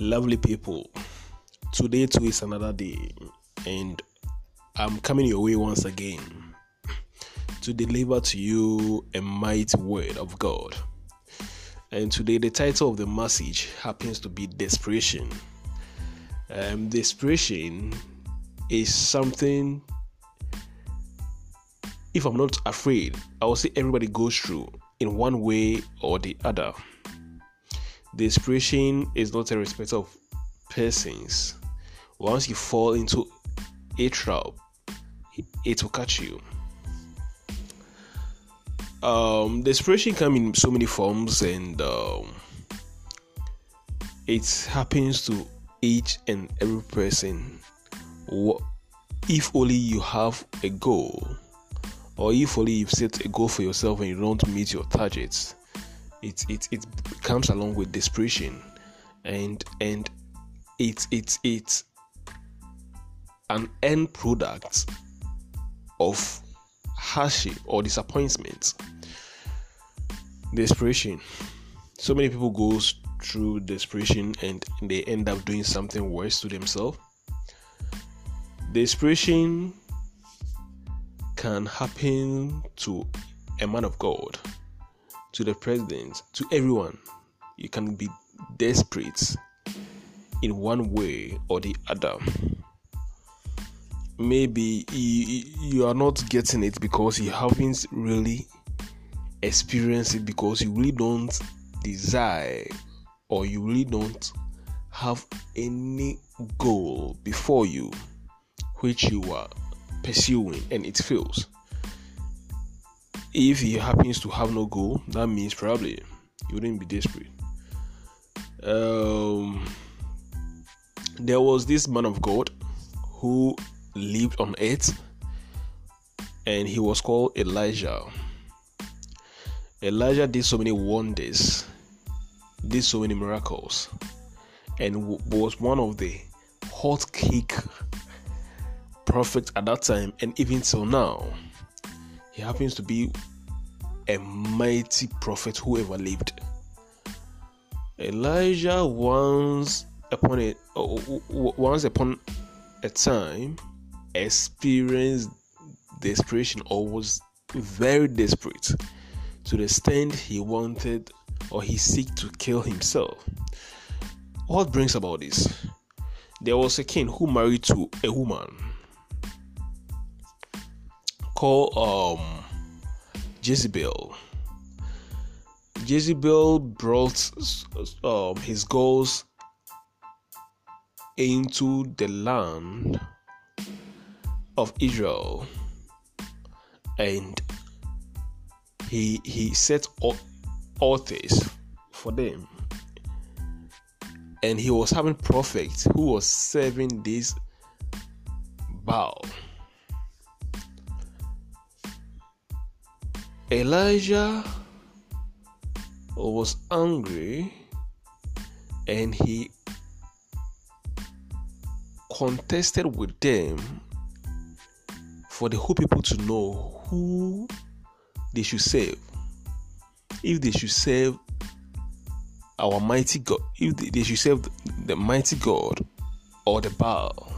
Lovely people, today too is another day, and I'm coming your way once again to deliver to you a mighty word of God. And today, the title of the message happens to be Desperation. Um, desperation is something, if I'm not afraid, I will say everybody goes through in one way or the other. Desperation is not a respect of persons. Once you fall into a trap, it will catch you. Um, desperation comes in so many forms, and um, it happens to each and every person. If only you have a goal, or if only you've set a goal for yourself and you don't meet your targets, it it it comes along with desperation and and it's it's it's an end product of hardship or disappointment. Desperation. So many people goes through desperation and they end up doing something worse to themselves. Desperation can happen to a man of god to the president, to everyone. You can be desperate in one way or the other. Maybe you, are not getting it because you haven't really experienced it because you really don't desire or you really don't have any goal before you which you are pursuing and it fails if he happens to have no goal, that means probably he wouldn't be desperate. Um, there was this man of God who lived on earth, and he was called Elijah. Elijah did so many wonders, did so many miracles, and was one of the hot cake prophets at that time, and even till now. He happens to be a mighty prophet who ever lived. Elijah once upon a once upon a time experienced desperation or was very desperate to the extent he wanted or he seek to kill himself. What brings about this? There was a king who married to a woman called um, Jezebel. Jezebel brought um, his goals into the land of Israel. And he he set altars for them. And he was having prophets who was serving this Baal Elijah was angry and he contested with them for the whole people to know who they should serve. If they should serve our mighty God, if they should serve the mighty God or the Baal.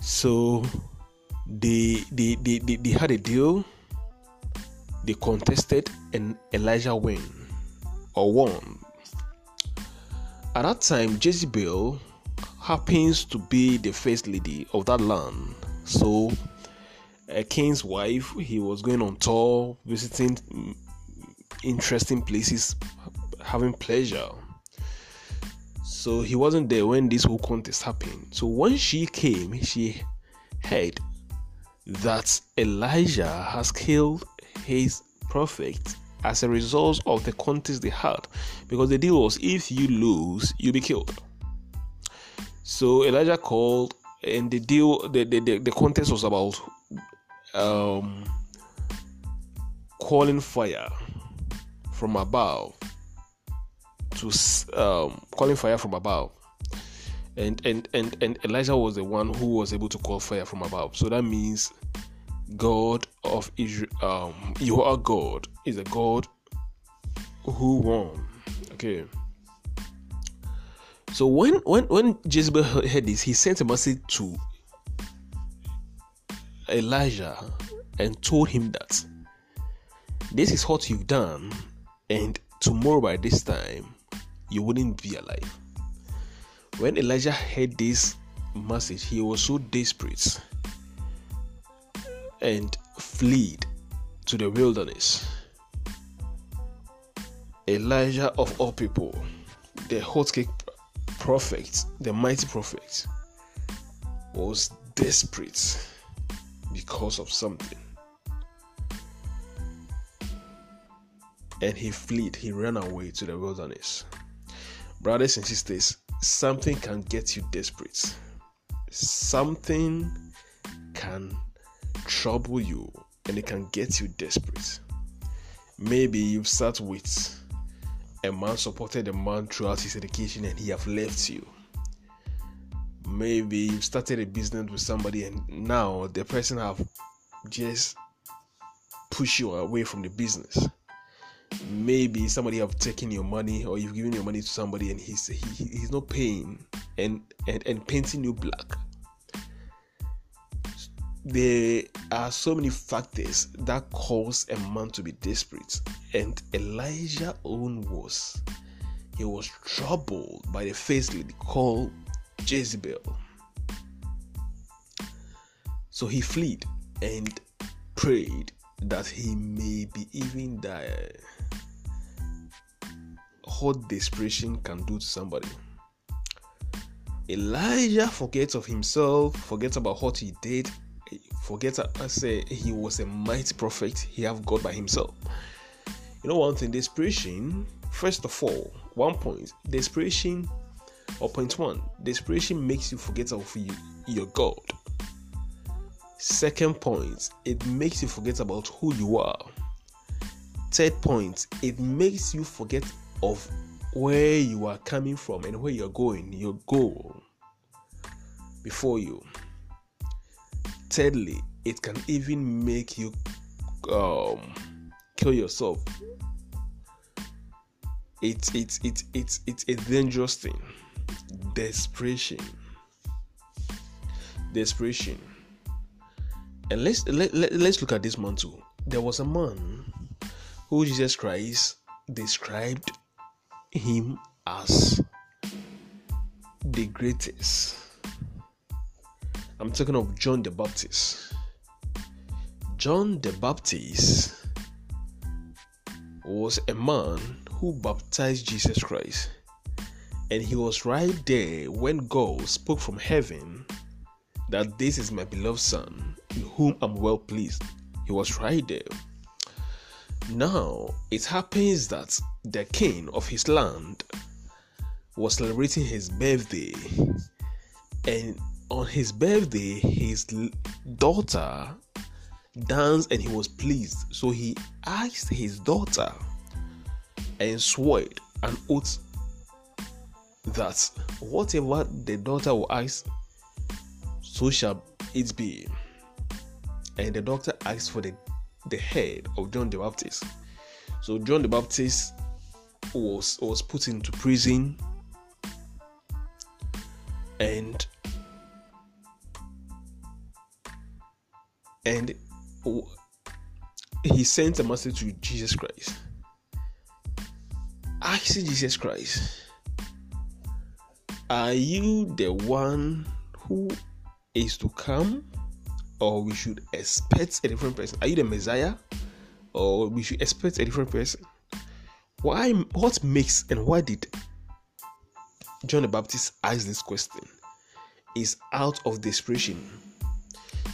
So they, they, they, they, had a deal, they contested, and Elijah won or won. At that time, Jezebel happens to be the first lady of that land. So, a king's wife, he was going on tour, visiting interesting places, having pleasure. So he wasn't there when this whole contest happened. So when she came, she heard that Elijah has killed his prophet as a result of the contest they had. Because the deal was if you lose, you'll be killed. So Elijah called, and the deal, the, the, the, the contest was about um, calling fire from above to um, calling fire from above and and and and Elijah was the one who was able to call fire from above. So that means God of Israel, um, you are God is a God who won. Okay. So when when when Jezebel heard this, he sent a message to Elijah and told him that this is what you've done, and tomorrow by this time you wouldn't be alive. When Elijah heard this message, he was so desperate and fled to the wilderness. Elijah of all people, the hotcake prophet, the mighty prophet, was desperate because of something. And he fled, he ran away to the wilderness. Brothers and sisters, something can get you desperate. Something can trouble you and it can get you desperate. Maybe you've sat with a man supported a man throughout his education and he have left you. Maybe you've started a business with somebody and now the person have just pushed you away from the business. Maybe somebody have taken your money or you've given your money to somebody and he's he, he's not paying and, and and painting you black. There are so many factors that cause a man to be desperate. And elijah own was he was troubled by the first lady called jezebel. So he fled and prayed that he may be even die what desperation can do to somebody elijah forgets of himself forgets about what he did forget I uh, say he was a mighty prophet, he have God by himself. You know one thing, desperation, first of all, one point, desperation or point one, desperation makes you forget of you, your God. Second point, it makes you forget about who you are. Third point, it makes you forget of where you are coming from and where you're going, your goal before you. Thirdly, it can even make you um, kill yourself. It's it's it's it's it's a dangerous thing. Desperation. Desperation. And let's let, let, let's look at this man too. There was a man who Jesus Christ described him as the greatest I'm talking of John the Baptist. John the Baptist was a man who baptized Jesus Christ. And he was right there when God spoke from heaven that this is my beloved Son, in whom I'm well pleased. He was right there. Now, it happens that the king of his land was celebrating his birthday, and on his birthday, his daughter danced and he was pleased. So he asked his daughter and swore an oath that whatever the daughter will ask, so shall it be. And the doctor asked for the, the head of John the Baptist. So John the Baptist was was put into prison and and he sent a message to Jesus Christ. Asking Jesus Christ, Are you the one who is to come, or we should expect a different person? Are you the Messiah, or we should expect a different person? Why? What makes and why did John the Baptist ask this question? Is out of desperation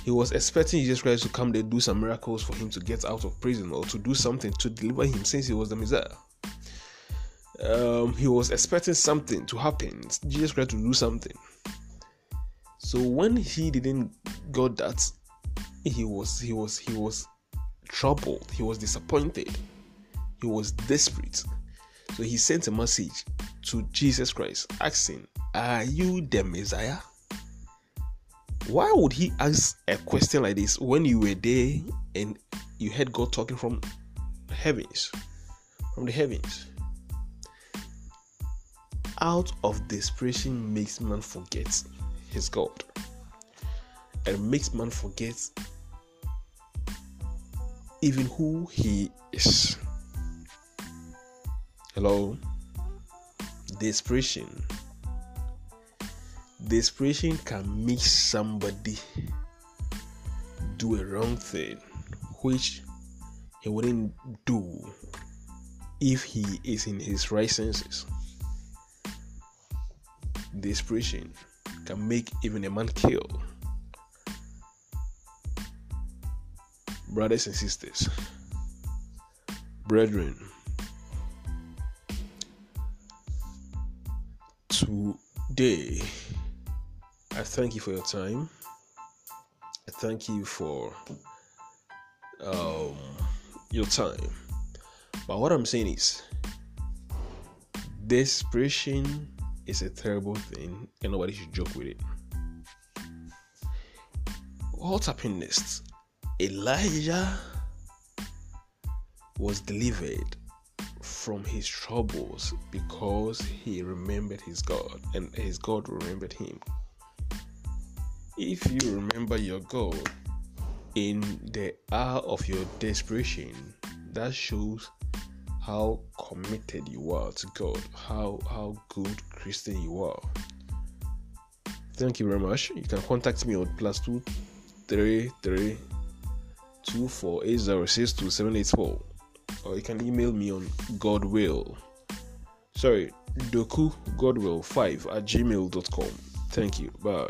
he was expecting Jesus Christ to come there, do some miracles for him to get out of prison or to do something to deliver him since he was the Messiah. Um, he was expecting something to happen, Jesus Christ to do something. So when he didn't got that, he was he was he was troubled, he was disappointed, he was desperate. So he sent a message to Jesus Christ asking, Are you the Messiah? why would he ask a question like this when you were there and you heard God talking from heavens, from the heavens? out of desperation makes man forget his God and makes man forget even who he is. Hello? Desperation. Desperation can make somebody do a wrong thing which he wouldn't do if he is in his right senses. Desperation can make even a man kill. Brothers and sisters, brethren, today I thank you for your time. I thank you for um, your time. But what I'm saying is, desperation is a terrible thing, and nobody should joke with it. What happened next? Elijah was delivered from his troubles because he remembered his God, and his God remembered him. If you remember your God in the hour of your desperation, that shows how committed you are to God, how how good Christian you are. Thank you very much. You can contact me on plus two three three two four eight zero six two seven eight four, or you can email me on Godwill. Sorry, Doku Godwill five at gmail.com. Thank you. Bye.